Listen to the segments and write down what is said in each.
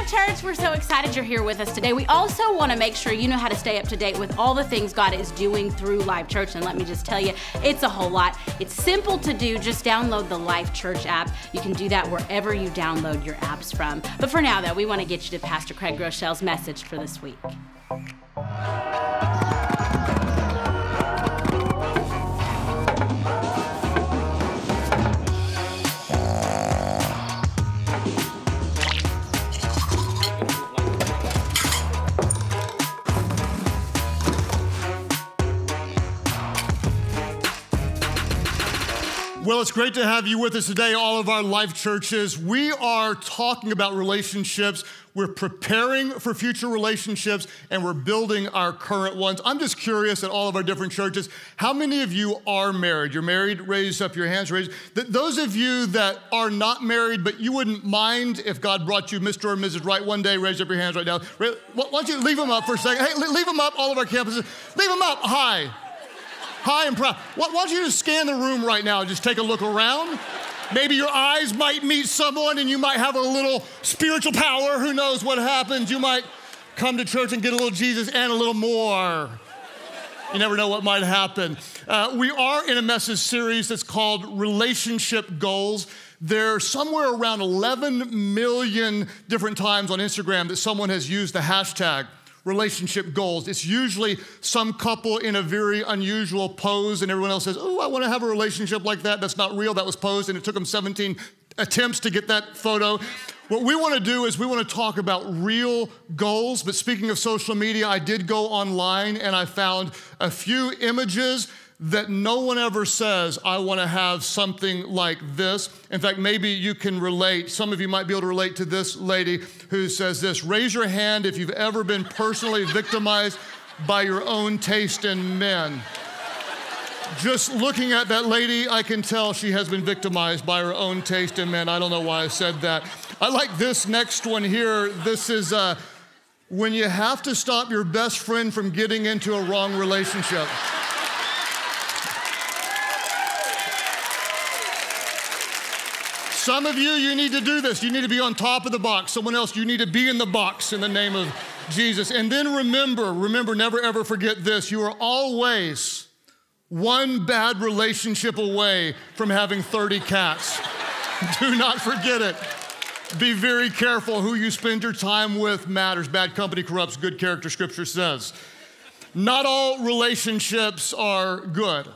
Life Church, we're so excited you're here with us today. We also want to make sure you know how to stay up to date with all the things God is doing through Life Church. And let me just tell you, it's a whole lot. It's simple to do. Just download the Life Church app. You can do that wherever you download your apps from. But for now, though, we want to get you to Pastor Craig Groeschel's message for this week. Well, it's great to have you with us today, all of our life churches. We are talking about relationships. We're preparing for future relationships and we're building our current ones. I'm just curious at all of our different churches, how many of you are married? You're married, raise up your hands. Raise. Those of you that are not married, but you wouldn't mind if God brought you Mr. or Mrs. Right one day, raise up your hands right now. Why don't you leave them up for a second? Hey, leave them up, all of our campuses. Leave them up. Hi high and proud. Why, don't you just scan the room right now? Just take a look around. Maybe your eyes might meet someone and you might have a little spiritual power. Who knows what happens? You might come to church and get a little Jesus and a little more. You never know what might happen. Uh, we are in a message series that's called Relationship Goals. There's somewhere around 11 million different times on Instagram that someone has used the hashtag relationship goals. It's usually some couple in a very unusual pose, and everyone else says, Oh, I want to have a relationship like that. That's not real. That was posed, and it took them 17 attempts to get that photo. What we want to do is we want to talk about real goals. But speaking of social media, I did go online and I found a few images that no one ever says, I want to have something like this. In fact, maybe you can relate. Some of you might be able to relate to this lady who says this Raise your hand if you've ever been personally victimized by your own taste in men. Just looking at that lady, I can tell she has been victimized by her own taste in men. I don't know why I said that. I like this next one here. This is uh, when you have to stop your best friend from getting into a wrong relationship. Some of you, you need to do this. You need to be on top of the box. Someone else, you need to be in the box in the name of Jesus. And then remember, remember, never ever forget this. You are always one bad relationship away from having 30 cats. do not forget it. Be very careful who you spend your time with matters. Bad company corrupts good character, scripture says. Not all relationships are good.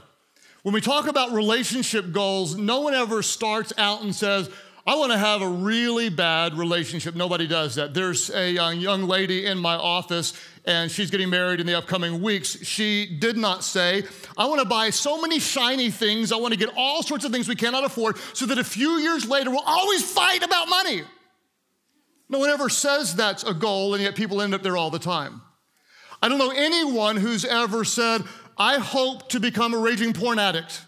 When we talk about relationship goals, no one ever starts out and says, I want to have a really bad relationship. Nobody does that. There's a uh, young lady in my office, and she's getting married in the upcoming weeks. She did not say, I want to buy so many shiny things. I want to get all sorts of things we cannot afford so that a few years later we'll always fight about money. No one ever says that's a goal, and yet people end up there all the time. I don't know anyone who's ever said, I hope to become a raging porn addict.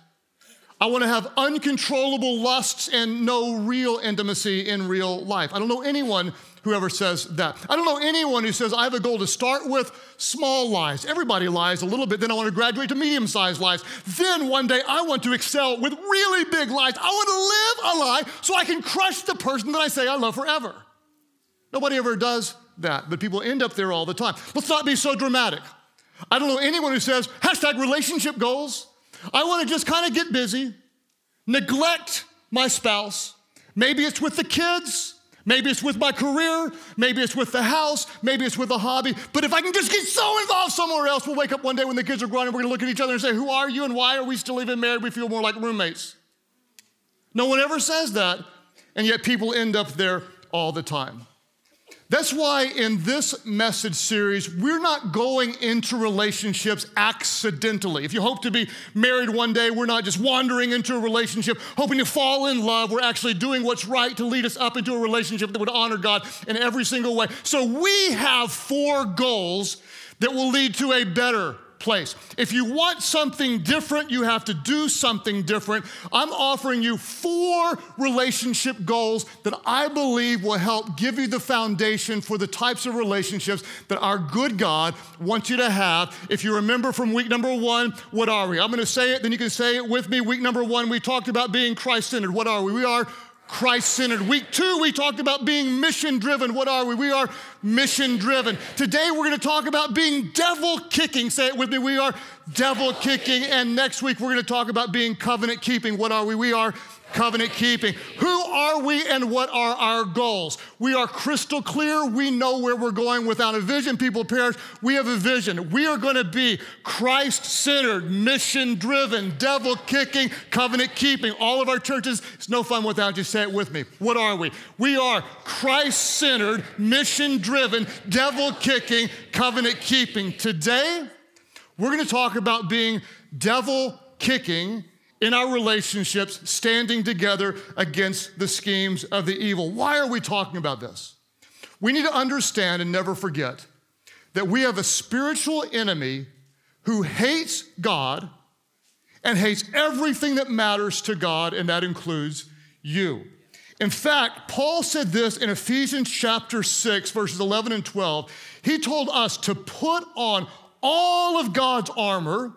I want to have uncontrollable lusts and no real intimacy in real life. I don't know anyone who ever says that. I don't know anyone who says, I have a goal to start with small lies. Everybody lies a little bit, then I want to graduate to medium sized lies. Then one day I want to excel with really big lies. I want to live a lie so I can crush the person that I say I love forever. Nobody ever does that, but people end up there all the time. Let's not be so dramatic. I don't know anyone who says, hashtag relationship goals. I want to just kind of get busy, neglect my spouse. Maybe it's with the kids. Maybe it's with my career. Maybe it's with the house. Maybe it's with a hobby. But if I can just get so involved somewhere else, we'll wake up one day when the kids are grown and we're going to look at each other and say, Who are you and why are we still even married? We feel more like roommates. No one ever says that. And yet people end up there all the time. That's why in this message series, we're not going into relationships accidentally. If you hope to be married one day, we're not just wandering into a relationship hoping to fall in love. We're actually doing what's right to lead us up into a relationship that would honor God in every single way. So we have four goals that will lead to a better place. If you want something different, you have to do something different. I'm offering you four relationship goals that I believe will help give you the foundation for the types of relationships that our good God wants you to have. If you remember from week number one, what are we? I'm going to say it, then you can say it with me. Week number one, we talked about being Christ centered. What are we? We are Christ centered. Week two, we talked about being mission driven. What are we? We are mission driven. Today, we're going to talk about being devil kicking. Say it with me. We are devil kicking. And next week, we're going to talk about being covenant keeping. What are we? We are covenant keeping. Who are we and what are our goals? We are crystal clear. We know where we're going without a vision. People perish. We have a vision. We are going to be Christ centered, mission driven, devil kicking, covenant keeping. All of our churches, it's no fun without you. Say it with me. What are we? We are Christ centered, mission driven, devil kicking, covenant keeping. Today, we're going to talk about being devil kicking in our relationships, standing together against the schemes of the evil. Why are we talking about this? We need to understand and never forget that we have a spiritual enemy who hates God and hates everything that matters to God, and that includes you. In fact, Paul said this in Ephesians chapter 6, verses 11 and 12. He told us to put on all of God's armor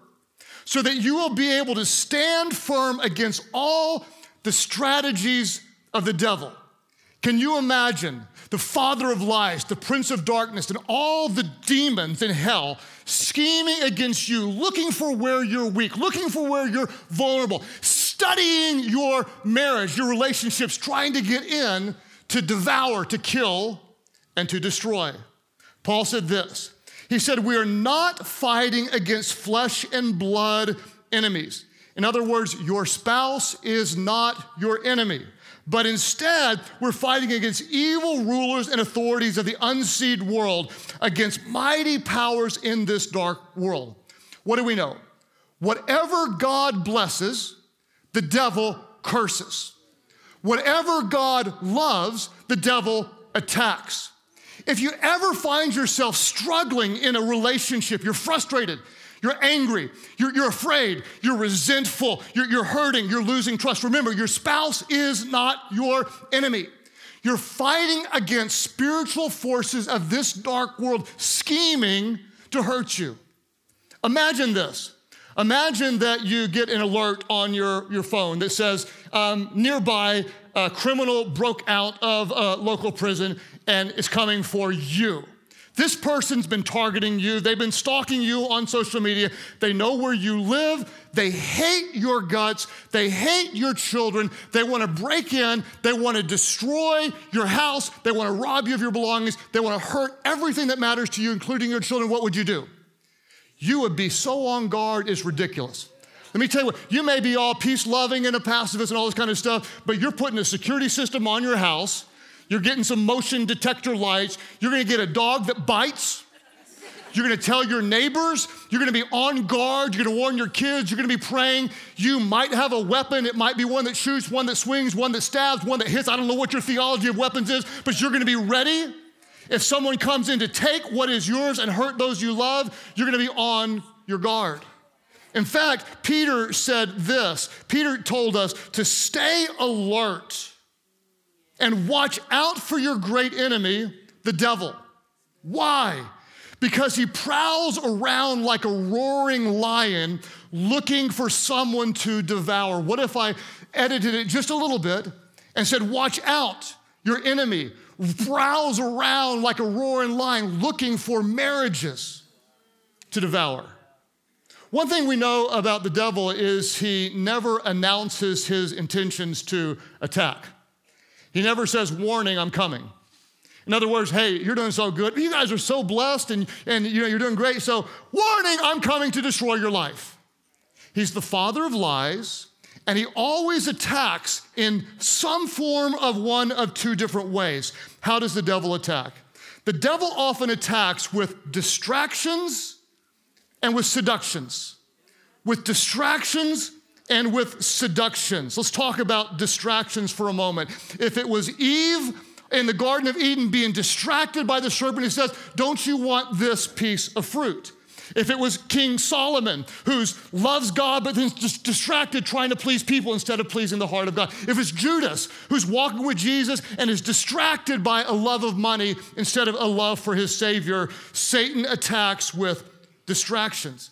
so that you will be able to stand firm against all the strategies of the devil. Can you imagine the father of lies, the prince of darkness, and all the demons in hell scheming against you, looking for where you're weak, looking for where you're vulnerable, studying your marriage, your relationships, trying to get in to devour, to kill, and to destroy? Paul said this he said, We are not fighting against flesh and blood enemies. In other words, your spouse is not your enemy, but instead, we're fighting against evil rulers and authorities of the unseen world, against mighty powers in this dark world. What do we know? Whatever God blesses, the devil curses. Whatever God loves, the devil attacks. If you ever find yourself struggling in a relationship, you're frustrated, you're angry, you're, you're afraid, you're resentful, you're, you're hurting, you're losing trust. Remember, your spouse is not your enemy. You're fighting against spiritual forces of this dark world scheming to hurt you. Imagine this. Imagine that you get an alert on your, your phone that says, um, nearby, a criminal broke out of a local prison and is coming for you. This person's been targeting you. They've been stalking you on social media. They know where you live. They hate your guts. They hate your children. They want to break in. They want to destroy your house. They want to rob you of your belongings. They want to hurt everything that matters to you, including your children. What would you do? You would be so on guard, it's ridiculous. Let me tell you what, you may be all peace loving and a pacifist and all this kind of stuff, but you're putting a security system on your house you're getting some motion detector lights. You're gonna get a dog that bites. You're gonna tell your neighbors. You're gonna be on guard. You're gonna warn your kids. You're gonna be praying. You might have a weapon. It might be one that shoots, one that swings, one that stabs, one that hits. I don't know what your theology of weapons is, but you're gonna be ready. If someone comes in to take what is yours and hurt those you love, you're gonna be on your guard. In fact, Peter said this Peter told us to stay alert and watch out for your great enemy, the devil. Why? Because he prowls around like a roaring lion looking for someone to devour. What if I edited it just a little bit and said, Watch out, your enemy prowls around like a roaring lion looking for marriages to devour. One thing we know about the devil is he never announces his intentions to attack. He never says, warning, I'm coming. In other words, hey, you're doing so good. You guys are so blessed and, and you know, you're doing great. So, warning, I'm coming to destroy your life. He's the father of lies, and he always attacks in some form of one of two different ways. How does the devil attack? The devil often attacks with distractions and with seductions. With distractions and with seductions. Let's talk about distractions for a moment. If it was Eve in the Garden of Eden being distracted by the serpent, he says, Don't you want this piece of fruit? If it was King Solomon, who loves God but then just distracted trying to please people instead of pleasing the heart of God. If it's Judas, who's walking with Jesus and is distracted by a love of money instead of a love for his Savior, Satan attacks with distractions.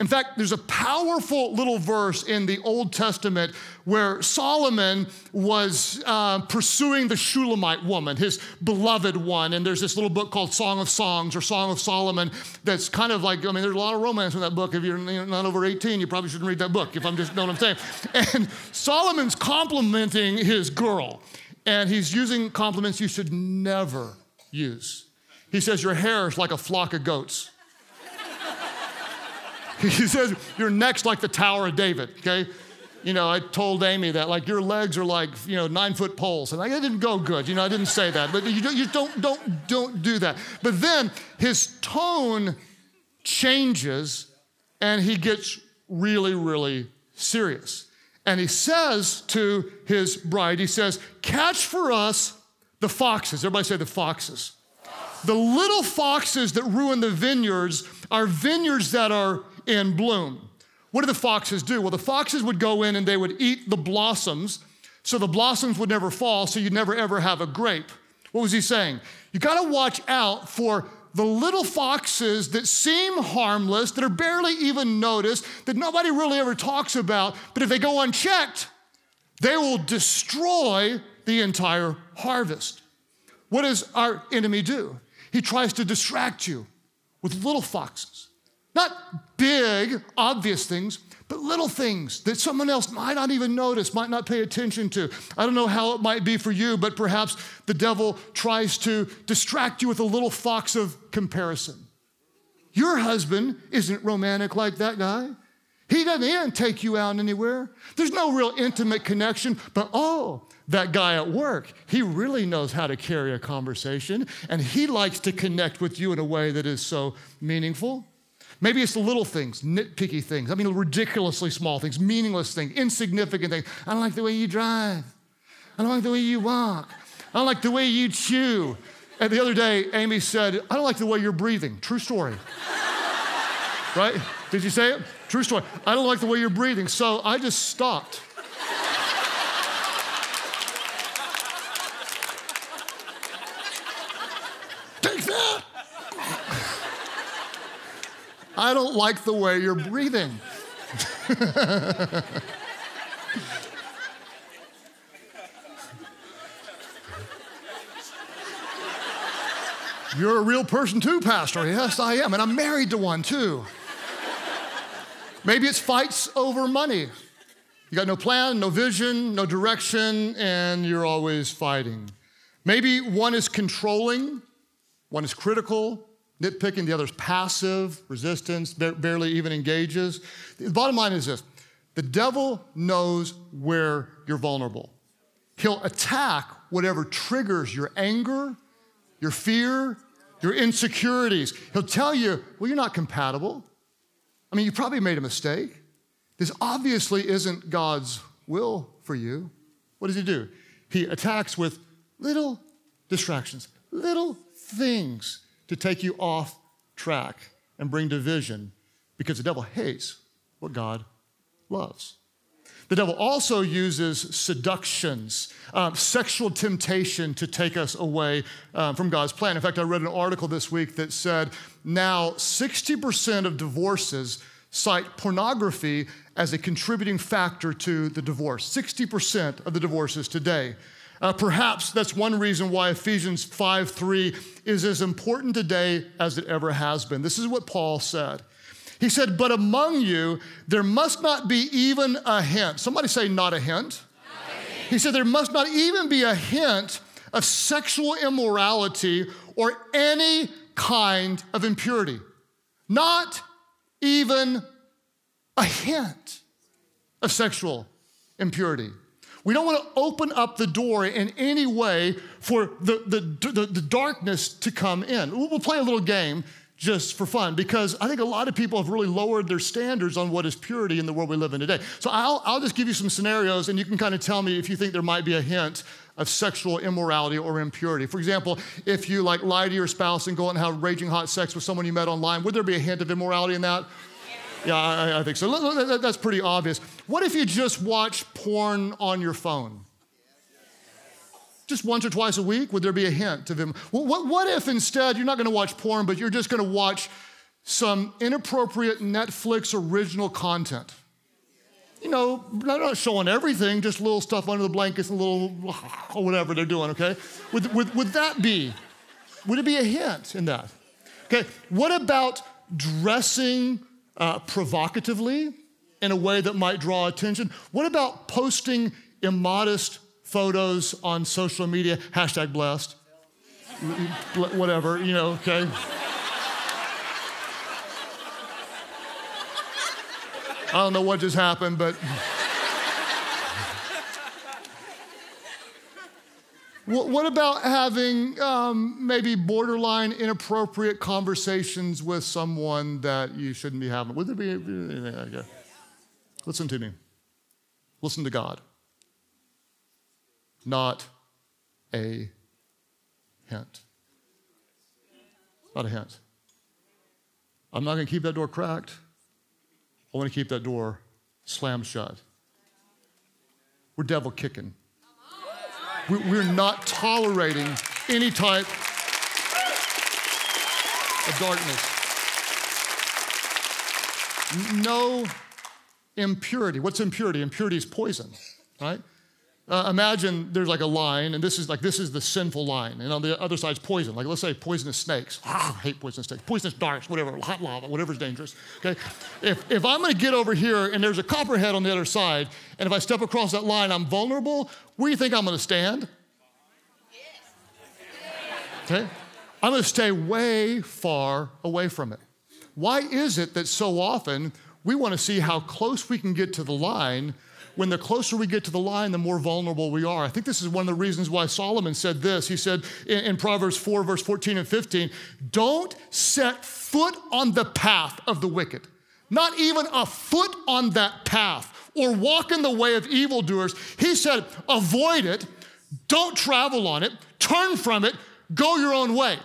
In fact, there's a powerful little verse in the Old Testament where Solomon was uh, pursuing the Shulamite woman, his beloved one. And there's this little book called Song of Songs or Song of Solomon that's kind of like, I mean, there's a lot of romance in that book. If you're not over 18, you probably shouldn't read that book, if I'm just know what I'm saying. And Solomon's complimenting his girl, and he's using compliments you should never use. He says, Your hair is like a flock of goats. he says, Your neck's like the Tower of David, okay? You know, I told Amy that, like, your legs are like, you know, nine foot poles. And it didn't go good. You know, I didn't say that. But you, don't, you don't, don't, don't do that. But then his tone changes and he gets really, really serious. And he says to his bride, he says, Catch for us the foxes. Everybody say the foxes. The little foxes that ruin the vineyards are vineyards that are in bloom. What do the foxes do? Well, the foxes would go in and they would eat the blossoms, so the blossoms would never fall, so you'd never ever have a grape. What was he saying? You got to watch out for the little foxes that seem harmless, that are barely even noticed, that nobody really ever talks about, but if they go unchecked, they will destroy the entire harvest. What does our enemy do? He tries to distract you with little foxes. Not big, obvious things, but little things that someone else might not even notice, might not pay attention to. I don't know how it might be for you, but perhaps the devil tries to distract you with a little fox of comparison. Your husband isn't romantic like that guy. He doesn't take you out anywhere. There's no real intimate connection, but oh, that guy at work, he really knows how to carry a conversation and he likes to connect with you in a way that is so meaningful. Maybe it's little things, nitpicky things. I mean, ridiculously small things, meaningless things, insignificant things. I don't like the way you drive. I don't like the way you walk. I don't like the way you chew. And the other day, Amy said, I don't like the way you're breathing. True story. right? Did you say it? True story. I don't like the way you're breathing. So I just stopped. I don't like the way you're breathing. You're a real person too, Pastor. Yes, I am. And I'm married to one too. Maybe it's fights over money. You got no plan, no vision, no direction, and you're always fighting. Maybe one is controlling, one is critical, nitpicking, the other's passive, resistance, barely even engages. The bottom line is this the devil knows where you're vulnerable. He'll attack whatever triggers your anger, your fear, your insecurities. He'll tell you, well, you're not compatible. I mean, you probably made a mistake. This obviously isn't God's will for you. What does he do? He attacks with little distractions, little things to take you off track and bring division because the devil hates what God loves. The devil also uses seductions, um, sexual temptation to take us away um, from God's plan. In fact, I read an article this week that said now 60% of divorces cite pornography as a contributing factor to the divorce. 60% of the divorces today. Uh, perhaps that's one reason why Ephesians 5 3 is as important today as it ever has been. This is what Paul said. He said, But among you, there must not be even a hint. Somebody say, Not a hint. He said, There must not even be a hint of sexual immorality or any kind of impurity. Not even a hint of sexual impurity. We don't want to open up the door in any way for the, the, the, the darkness to come in. We'll play a little game just for fun because I think a lot of people have really lowered their standards on what is purity in the world we live in today. So I'll, I'll just give you some scenarios and you can kind of tell me if you think there might be a hint of sexual immorality or impurity. For example, if you like lie to your spouse and go out and have raging hot sex with someone you met online, would there be a hint of immorality in that? Yeah, I, I think so. That's pretty obvious. What if you just watch porn on your phone? just once or twice a week? Would there be a hint of him? What, what if instead you're not going to watch porn, but you're just going to watch some inappropriate Netflix original content. You know, not showing everything, just little stuff under the blankets and little whatever they're doing, okay? Would, would, would that be, would it be a hint in that? Okay, what about dressing uh, provocatively in a way that might draw attention? What about posting immodest photos on social media, hashtag blessed, whatever, you know, okay? I don't know what just happened, but. What about having um, maybe borderline inappropriate conversations with someone that you shouldn't be having? Would there be? Listen to me. Listen to God. Not a hint. Not a hint. I'm not going to keep that door cracked. I want to keep that door slammed shut. We're devil kicking. We're not tolerating any type of darkness. No impurity. What's impurity? Impurity is poison, right? Uh, imagine there's like a line, and this is like this is the sinful line, and on the other side's poison. Like let's say poisonous snakes. Ah, I hate poisonous snakes. Poisonous darts, whatever, hot lava, whatever's dangerous. Okay, if if I'm going to get over here and there's a copperhead on the other side, and if I step across that line, I'm vulnerable. Where do you think I'm going to stand? Okay, I'm going to stay way far away from it. Why is it that so often we want to see how close we can get to the line? When the closer we get to the line, the more vulnerable we are. I think this is one of the reasons why Solomon said this. He said in, in Proverbs 4, verse 14 and 15, Don't set foot on the path of the wicked, not even a foot on that path, or walk in the way of evildoers. He said, Avoid it, don't travel on it, turn from it, go your own way.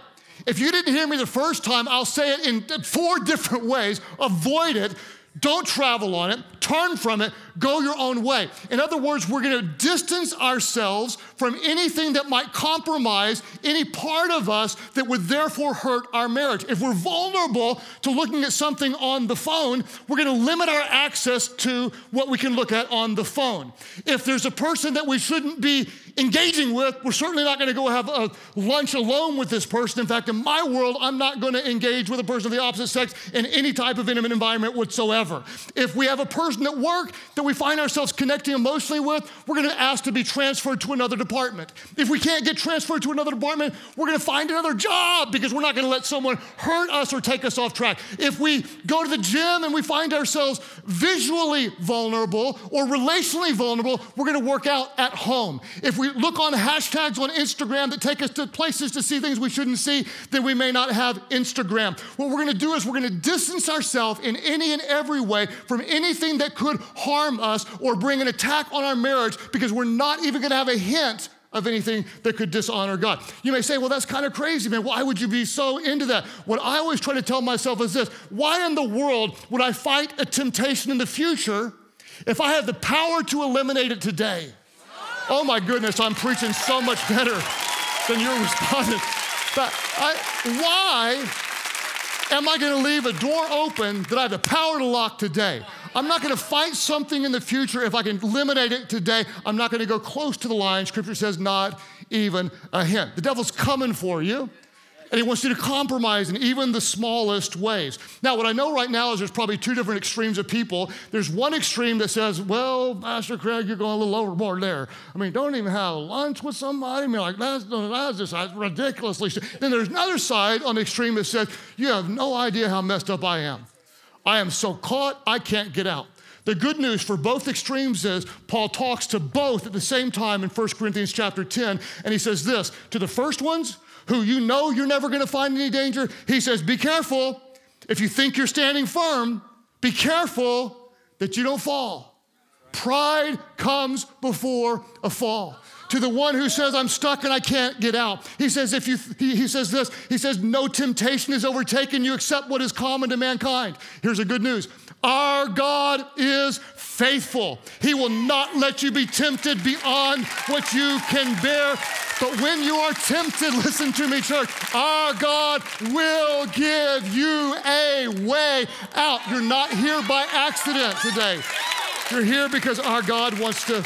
If you didn't hear me the first time, I'll say it in four different ways. Avoid it, don't travel on it, turn from it, go your own way. In other words, we're going to distance ourselves from anything that might compromise any part of us that would therefore hurt our marriage. If we're vulnerable to looking at something on the phone, we're going to limit our access to what we can look at on the phone. If there's a person that we shouldn't be engaging with, we're certainly not going to go have a lunch alone with this person. In fact, in my world, I'm not going to engage with a person of the opposite sex in any type of intimate environment whatsoever. If we have a person at work that we find ourselves connecting emotionally with, we're going to ask to be transferred to another department. If we can't get transferred to another department, we're going to find another job because we're not going to let someone hurt us or take us off track. If we go to the gym and we find ourselves visually vulnerable or relationally vulnerable, we're going to work out at home. If we look on hashtags on Instagram that take us to places to see things we shouldn't see, then we may not have Instagram. What we're going to do is we're going to distance ourselves in any and every way from anything that could harm us or bring an attack on our marriage because we're not even going to have a hint of anything that could dishonor God. You may say, well, that's kind of crazy, man. Why would you be so into that? What I always try to tell myself is this why in the world would I fight a temptation in the future if I have the power to eliminate it today? Oh my goodness, I'm preaching so much better than you're responding. But I, why am I going to leave a door open that I have the power to lock today? I'm not going to fight something in the future if I can eliminate it today. I'm not going to go close to the line. Scripture says, not even a hint. The devil's coming for you and he wants you to compromise in even the smallest ways. Now, what I know right now is there's probably two different extremes of people. There's one extreme that says, well, Pastor Craig, you're going a little overboard there. I mean, don't even have lunch with somebody. I mean, like, that's, that's just that's ridiculously. Then there's another side on the extreme that says, you have no idea how messed up I am. I am so caught, I can't get out. The good news for both extremes is Paul talks to both at the same time in 1 Corinthians chapter 10, and he says this to the first ones, who you know you're never to find any danger, he says, Be careful. If you think you're standing firm, be careful that you don't fall. Pride comes before a fall. To the one who says, I'm stuck and I can't get out. He says, if you, he, he says this, he says, no temptation is overtaken you except what is common to mankind. Here's the good news. Our God is faithful. He will not let you be tempted beyond what you can bear. But when you are tempted, listen to me, church, our God will give you a way out. You're not here by accident today. You're here because our God wants to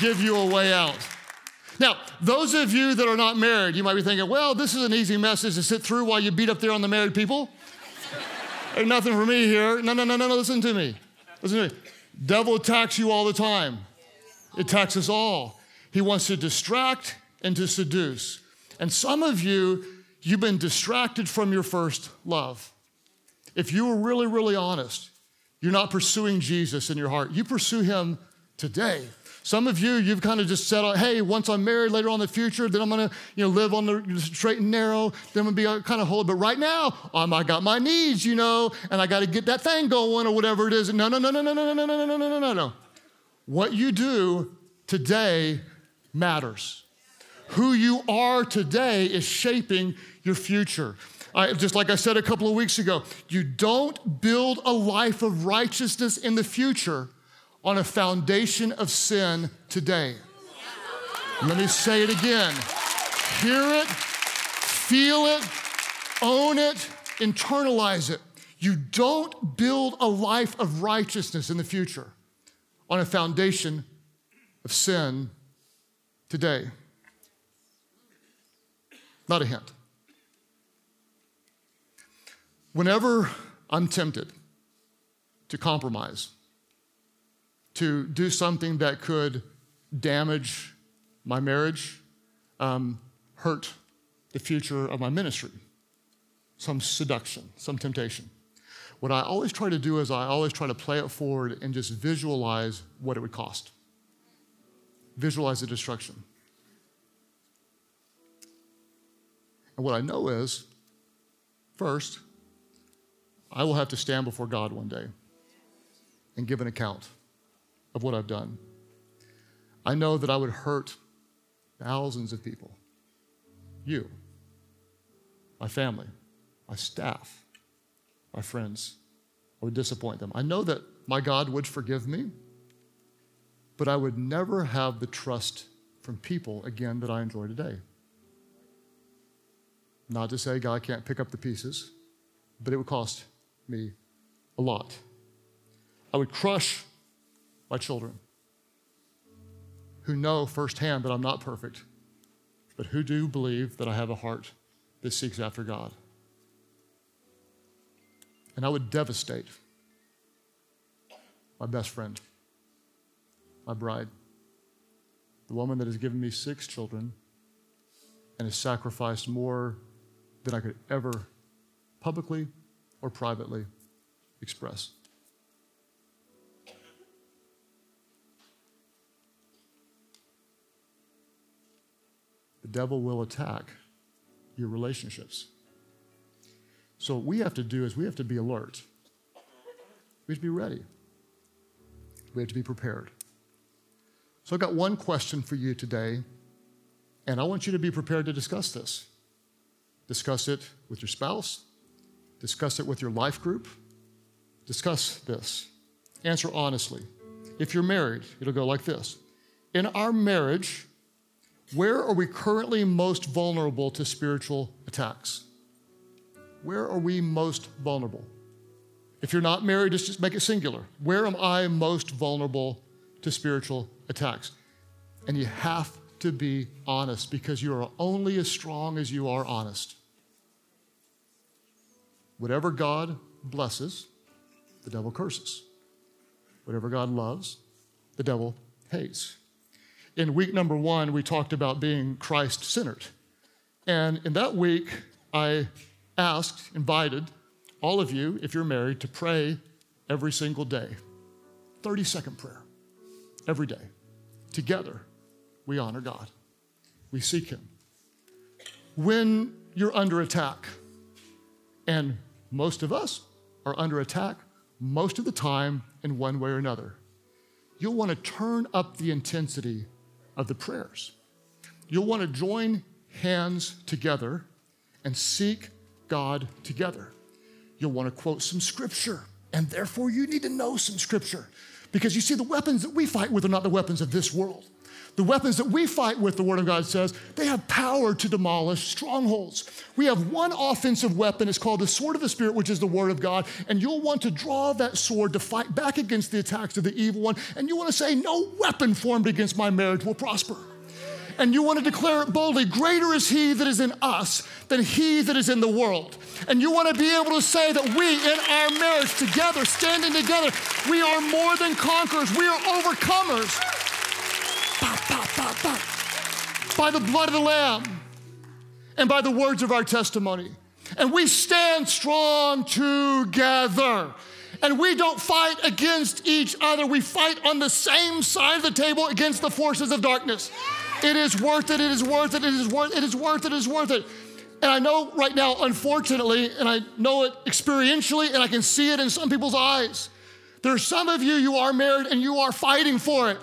give you a way out. Now, those of you that are not married, you might be thinking, well, this is an easy message to sit through while you beat up there on the married people. Nothing for me here. No, no, no, no, no, listen to me. Listen to me. Devil attacks you all the time. It attacks us all. He wants to distract and to seduce. And some of you, you've been distracted from your first love. If you were really, really honest, you're not pursuing Jesus in your heart. You pursue him today. Some of you, you've kind of just said, hey, once I'm married later on in the future, then I'm gonna you know, live on the straight and narrow, then I'm gonna be kind of holy. But right now, um, I got my needs, you know, and I gotta get that thing going or whatever it is. No, no, no, no, no, no, no, no, no, no, no, no, no. What you do today matters. Who you are today is shaping your future. I, just like I said a couple of weeks ago, you don't build a life of righteousness in the future on a foundation of sin today. Let me say it again. Hear it, feel it, own it, internalize it. You don't build a life of righteousness in the future on a foundation of sin today. Not a hint. Whenever I'm tempted to compromise, to do something that could damage my marriage, um, hurt the future of my ministry, some seduction, some temptation. What I always try to do is I always try to play it forward and just visualize what it would cost. Visualize the destruction. And what I know is, first, I will have to stand before God one day and give an account of what I've done. I know that I would hurt thousands of people you, my family, my staff, my friends. I would disappoint them. I know that my God would forgive me, but I would never have the trust from people again that I enjoy today. Not to say God can't pick up the pieces, but it would cost me a lot. I would crush my children who know firsthand that I'm not perfect, but who do believe that I have a heart that seeks after God. And I would devastate my best friend, my bride, the woman that has given me six children and has sacrificed more than I could ever publicly or privately express. The devil will attack your relationships. So, what we have to do is we have to be alert. We have to be ready. We have to be prepared. So, I've got one question for you today, and I want you to be prepared to discuss this. Discuss it with your spouse, discuss it with your life group. Discuss this. Answer honestly. If you're married, it'll go like this In our marriage, where are we currently most vulnerable to spiritual attacks? Where are we most vulnerable? If you're not married, just make it singular. Where am I most vulnerable to spiritual attacks? And you have to be honest because you are only as strong as you are honest. Whatever God blesses, the devil curses. Whatever God loves, the devil hates in week number one, we talked about being Christ centered. And in that week, I asked, invited all of you, if you're married, to pray every single day 30 second prayer every day. Together, we honor God, we seek Him. When you're under attack, and most of us are under attack most of the time in one way or another, you'll want to turn up the intensity of the prayers. You'll want to join hands together and seek God together. You'll want to quote some scripture And therefore, you need to know some scripture. Because you see, the weapons that we fight with are not the weapons of this world. The weapons that we fight with, the Word of God says, they have power to demolish strongholds. We have one offensive weapon, it's called the sword of the Spirit, which is the Word of God. And you'll want to draw that sword to fight back against the attacks of the evil one. And you want to say, No weapon formed against my marriage will prosper. And you want to declare it boldly greater is He that is in us than He that is in the world. And you want to be able to say that we, in our marriage, together, standing together, we are more than conquerors, we are overcomers by the blood of the Lamb and by the words of our testimony. And we stand strong together. And we don't fight against each other. We fight on the same side of the table against the forces of darkness. It is worth it. It is worth it. It is worth it. It is worth it. It is worth it. And I know right now, unfortunately, and I know it experientially, and I can see it in some people's eyes. There are some of you, you are married and you are fighting for it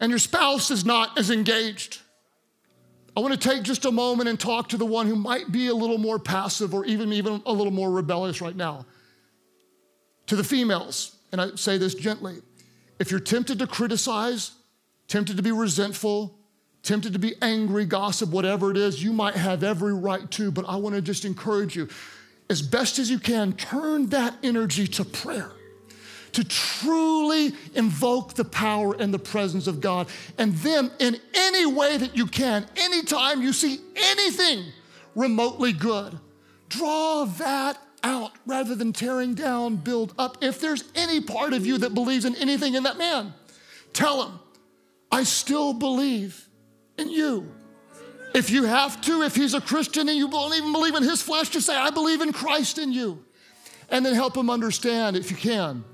and your spouse is not as engaged. I want to take just a moment and talk to the one who might be a little more passive or even, even a little more rebellious right now. To the females, and I say this gently if you're tempted to criticize, tempted to be resentful, tempted to be angry, gossip, whatever it is, you might have every right to, but I want to just encourage you as best as you can, turn that energy to prayer to truly invoke the power and the presence of God. And then, in any way that you can, anytime you see anything remotely good, draw that out rather than tearing down, build up. If there's any part of you that believes in anything in that man, tell him, I still believe in you. If you have to, if he's a Christian and you don't even believe in his flesh, just say, I believe in Christ in you. And then help him understand, if you can,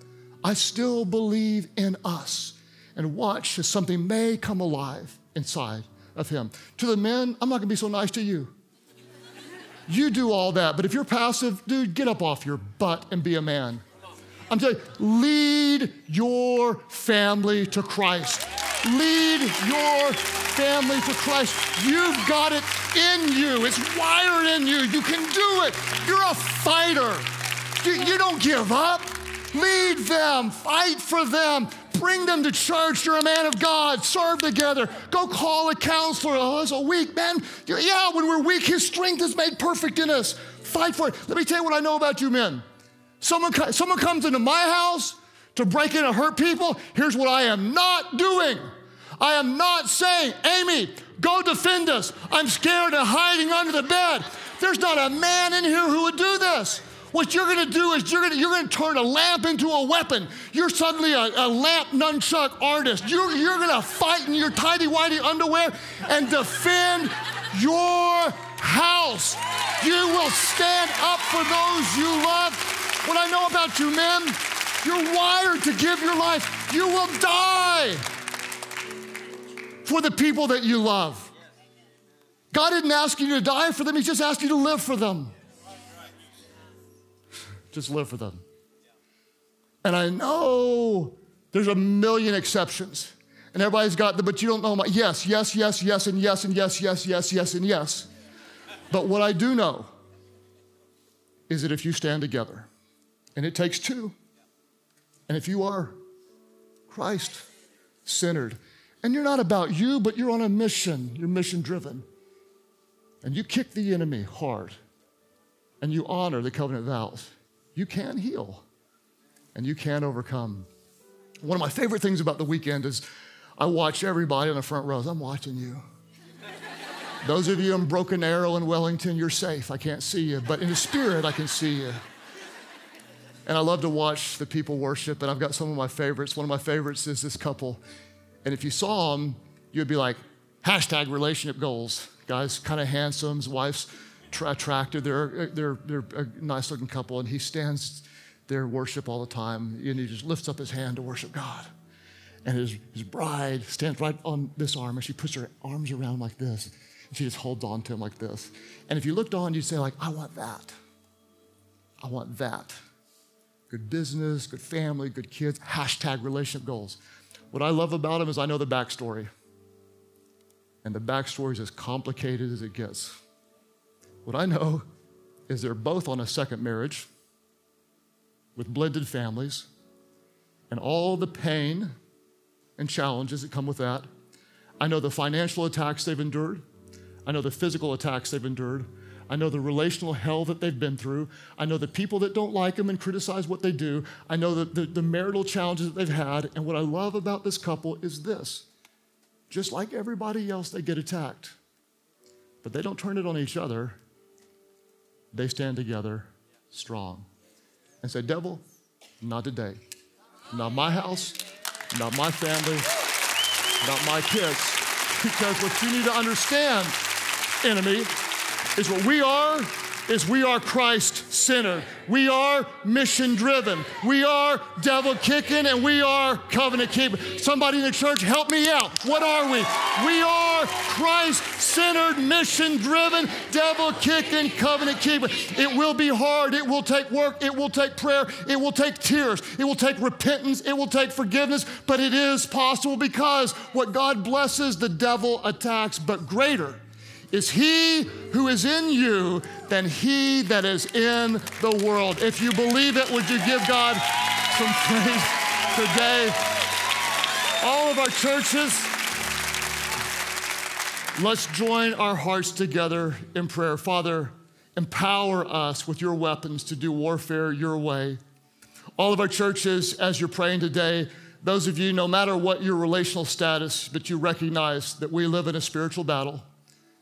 I still believe in us. And watch as something may come alive inside of him. To the men, I'm not gonna be so nice to you. You do all that, but if you're passive, dude, get up off your butt and be a man. I'm telling you, lead your family to Christ. Lead your family to Christ. You've got it in you, it's wired in you. You can do it. You're a fighter. You don't give up. Lead them, fight for them, bring them to church. You're a man of God. Serve together. Go call a counselor. Oh, it's a weak man. Yeah, when we're weak, his strength is made perfect in us. Fight for it. Let me tell you what I know about you men. Someone, someone comes into my house to break in and hurt people. Here's what I am not doing. I am not saying, Amy, go defend us. I'm scared and hiding under the bed. There's not a man in here who would do this. What you're gonna do is you're you're gonna turn a lamp into a weapon. You're suddenly a, a lamp nunchuck artist. You're, you're gonna fight in your tidy whitey underwear and defend your house. You will stand up for those you love. What I know about you men, you're wired to give your life. You will die for the people that you love. God didn't ask you to die for them, He just asked you to live for them. Just live for them. And I know there's a million exceptions. And everybody's got the, but you don't know my, yes, yes, yes, yes, and yes, and yes, yes, yes, yes, and yes. But what I do know is that if you stand together, and it takes two, and if you are Christ centered, and you're not about you, but you're on a mission, you're mission driven, and you kick the enemy hard, and you honor the covenant vows, you can heal and you can overcome. One of my favorite things about the weekend is I watch everybody in the front rows. I'm watching you. Those of you in Broken Arrow and Wellington, you're safe. I can't see you, but in the spirit, I can see you. And I love to watch the people worship, and I've got some of my favorites. One of my favorites is this couple. And if you saw them, you'd be like, hashtag relationship goals. Guys, kind of handsome, wife's attractive. They're, they're, they're a nice looking couple, and he stands there worship all the time, and he just lifts up his hand to worship God. And his, his bride stands right on this arm, and she puts her arms around like this, and she just holds on to him like this. And if you looked on, you'd say, like, I want that. I want that. Good business, good family, good kids, hashtag relationship goals. What I love about him is I know the backstory. And the backstory is as complicated as it gets. What I know is they're both on a second marriage. with blended families and all the pain and challenges that come with that. I know the financial attacks they've endured. I know the physical attacks they've endured. I know the relational hell that they've been through. I know the people that don't like them and criticize what they do. I know the, the, the marital challenges that they've had. And what I love about this couple is this just like everybody else, they get attacked, but they don't turn it on each other. They stand together strong and say, Devil, not today. Not my house, not my family, not my kids. Because what you need to understand, enemy, is what we are is we are Christ centered. We are mission driven. We are devil kicking and we are covenant keeping. Somebody in the church, help me out. What are we? We are Christ centered, mission driven, devil kicking, covenant keeping. It will be hard. It will take work. It will take prayer. It will take tears. It will take repentance. It will take forgiveness. But it is possible because what God blesses, the devil attacks, but greater is he who is in you than he that is in the world. If you believe it, would you give God some praise today? All of our churches, let's join our hearts together in prayer. Father, empower us with your weapons to do warfare your way. All of our churches, as you're praying today, those of you, no matter what your relational status, but you recognize that we live in a spiritual battle.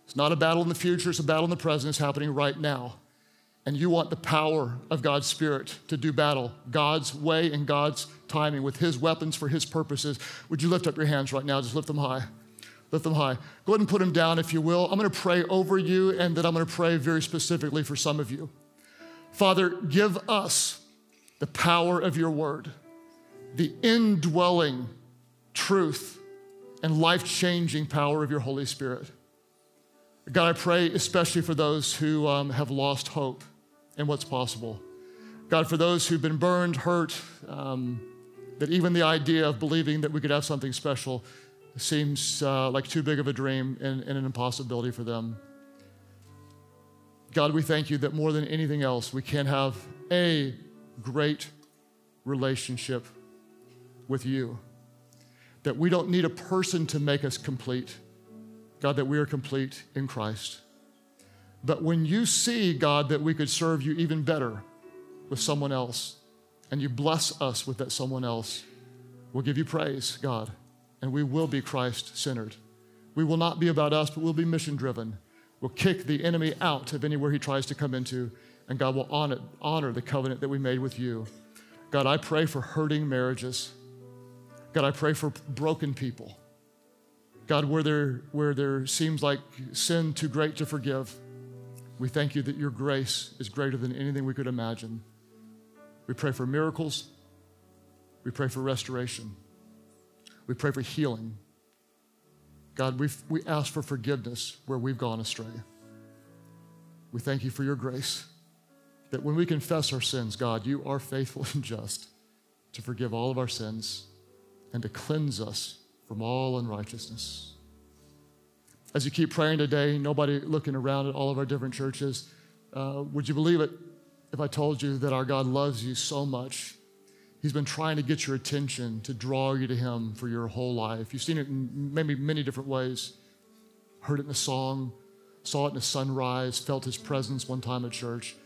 It's not a battle in the future, it's a battle in the present. It's happening right now. And you want the power of God's Spirit to do battle, God's way and God's timing with His weapons for His purposes. Would you lift up your hands right now? Just lift them high. Lift them high. Go ahead and put them down if you will. I'm going to pray over you, and then I'm going to pray very specifically for some of you. Father, give us the power of your word, the indwelling truth and life changing power of your Holy Spirit. God, I pray especially for those who um, have lost hope in what's possible. God, for those who've been burned, hurt, um, that even the idea of believing that we could have something special seems uh, like too big of a dream and, and an impossibility for them. God, we thank you that more than anything else, we can have a great relationship with you. That we don't need a person to make us complete God, that we are complete in Christ. But when you see, God, that we could serve you even better with someone else, and you bless us with that someone else, we'll give you praise, God, and we will be Christ centered. We will not be about us, but we'll be mission driven. We'll kick the enemy out of anywhere he tries to come into, and God will honor, honor the covenant that we made with you. God, I pray for hurting marriages. God, I pray for broken people. God, where there, where there seems like sin too great to forgive, we thank you that your grace is greater than anything we could imagine. We pray for miracles. We pray for restoration. We pray for healing. God, we we ask for forgiveness where we've gone astray. We thank you for your grace, that when we confess our sins, God, you are faithful and just to forgive all of our sins and to cleanse us from all unrighteousness. As you keep praying today, nobody looking around at all of our different churches, uh, would you believe it if I told you that our God loves you so much? He's been trying to get your attention, to draw you to Him for your whole life. You've seen it in maybe many different ways. Heard it in a song, saw it in a sunrise, felt His presence one time at church.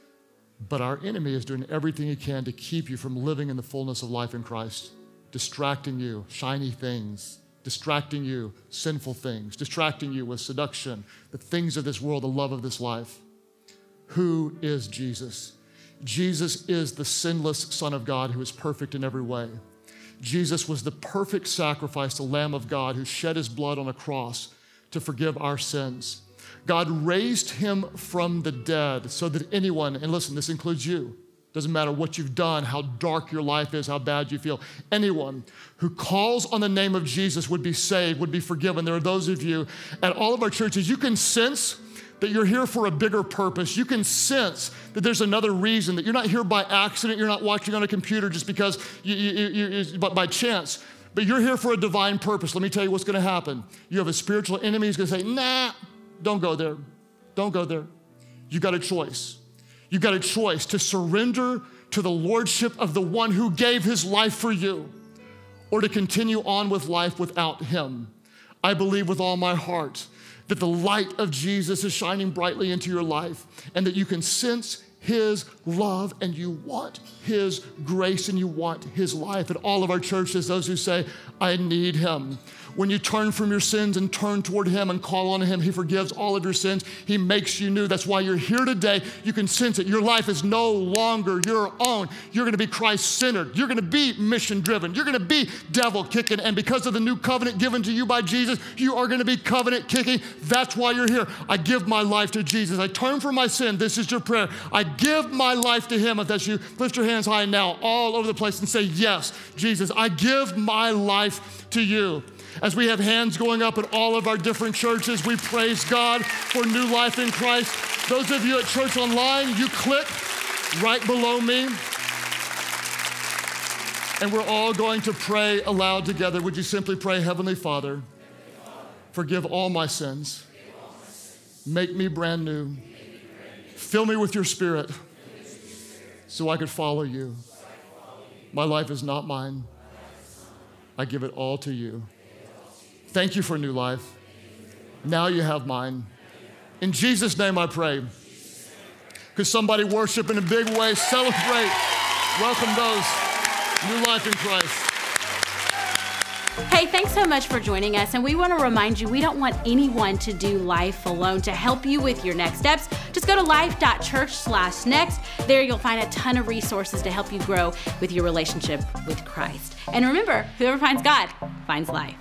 But our enemy is doing everything he can to keep you from living in the fullness of life in Christ, distracting you, shiny things, distracting you, sinful things, distracting you with seduction, the things of this world, the love of this life. Who is Jesus? Jesus is the sinless Son of God who is perfect in every way. Jesus was the perfect sacrifice, the Lamb of God who shed his blood on a cross to forgive our sins. God raised him from the dead so that anyone, and listen, this includes you, doesn't matter what you've done, how dark your life is, how bad you feel. Anyone who calls on the name of Jesus would be saved, would be forgiven. There are those of you at all of our churches, you can sense that you're here for a bigger purpose. You can sense that there's another reason, that you're not here by accident, you're not watching on a computer just because you, you, you, by chance, but you're here for a divine purpose. Let me tell you what's gonna happen. You have a spiritual enemy who's gonna say, nah, don't go there. Don't go there. You got a choice. You've got a choice to surrender to the lordship of the one who gave his life for you, or to continue on with life without him. I believe with all my heart that the light of Jesus is shining brightly into your life and that you can sense his love and you want His grace and you want His life. And all of our churches, those who say, I need Him. When you turn from your sins and turn toward Him and call on Him, He forgives all of your sins. He makes you new. That's why you're here today. You can sense it. Your life is no longer your own. You're going to be Christ centered. You're going to be mission driven. You're going to be devil kicking. And because of the new covenant given to you by Jesus, you are going to be covenant kicking. That's why you're here. I give my life to Jesus. I turn from my sin. This is your prayer. I give my life to Him. If that's you, lift your hands high now, all over the place, and say, Yes, Jesus, I give my life to you. As we have hands going up at all of our different churches, we praise God for new life in Christ. Those of you at Church Online, you click right below me. And we're all going to pray aloud together. Would you simply pray, Heavenly Father, forgive all my sins, make me brand new, fill me with your spirit so I could follow you. My life is not mine, I give it all to you. Thank you for new life. Now you have mine. In Jesus' name I pray. Could somebody worship in a big way, celebrate, welcome those new life in Christ. Hey, thanks so much for joining us. And we want to remind you we don't want anyone to do life alone. To help you with your next steps, just go to life.church slash next. There you'll find a ton of resources to help you grow with your relationship with Christ. And remember, whoever finds God finds life.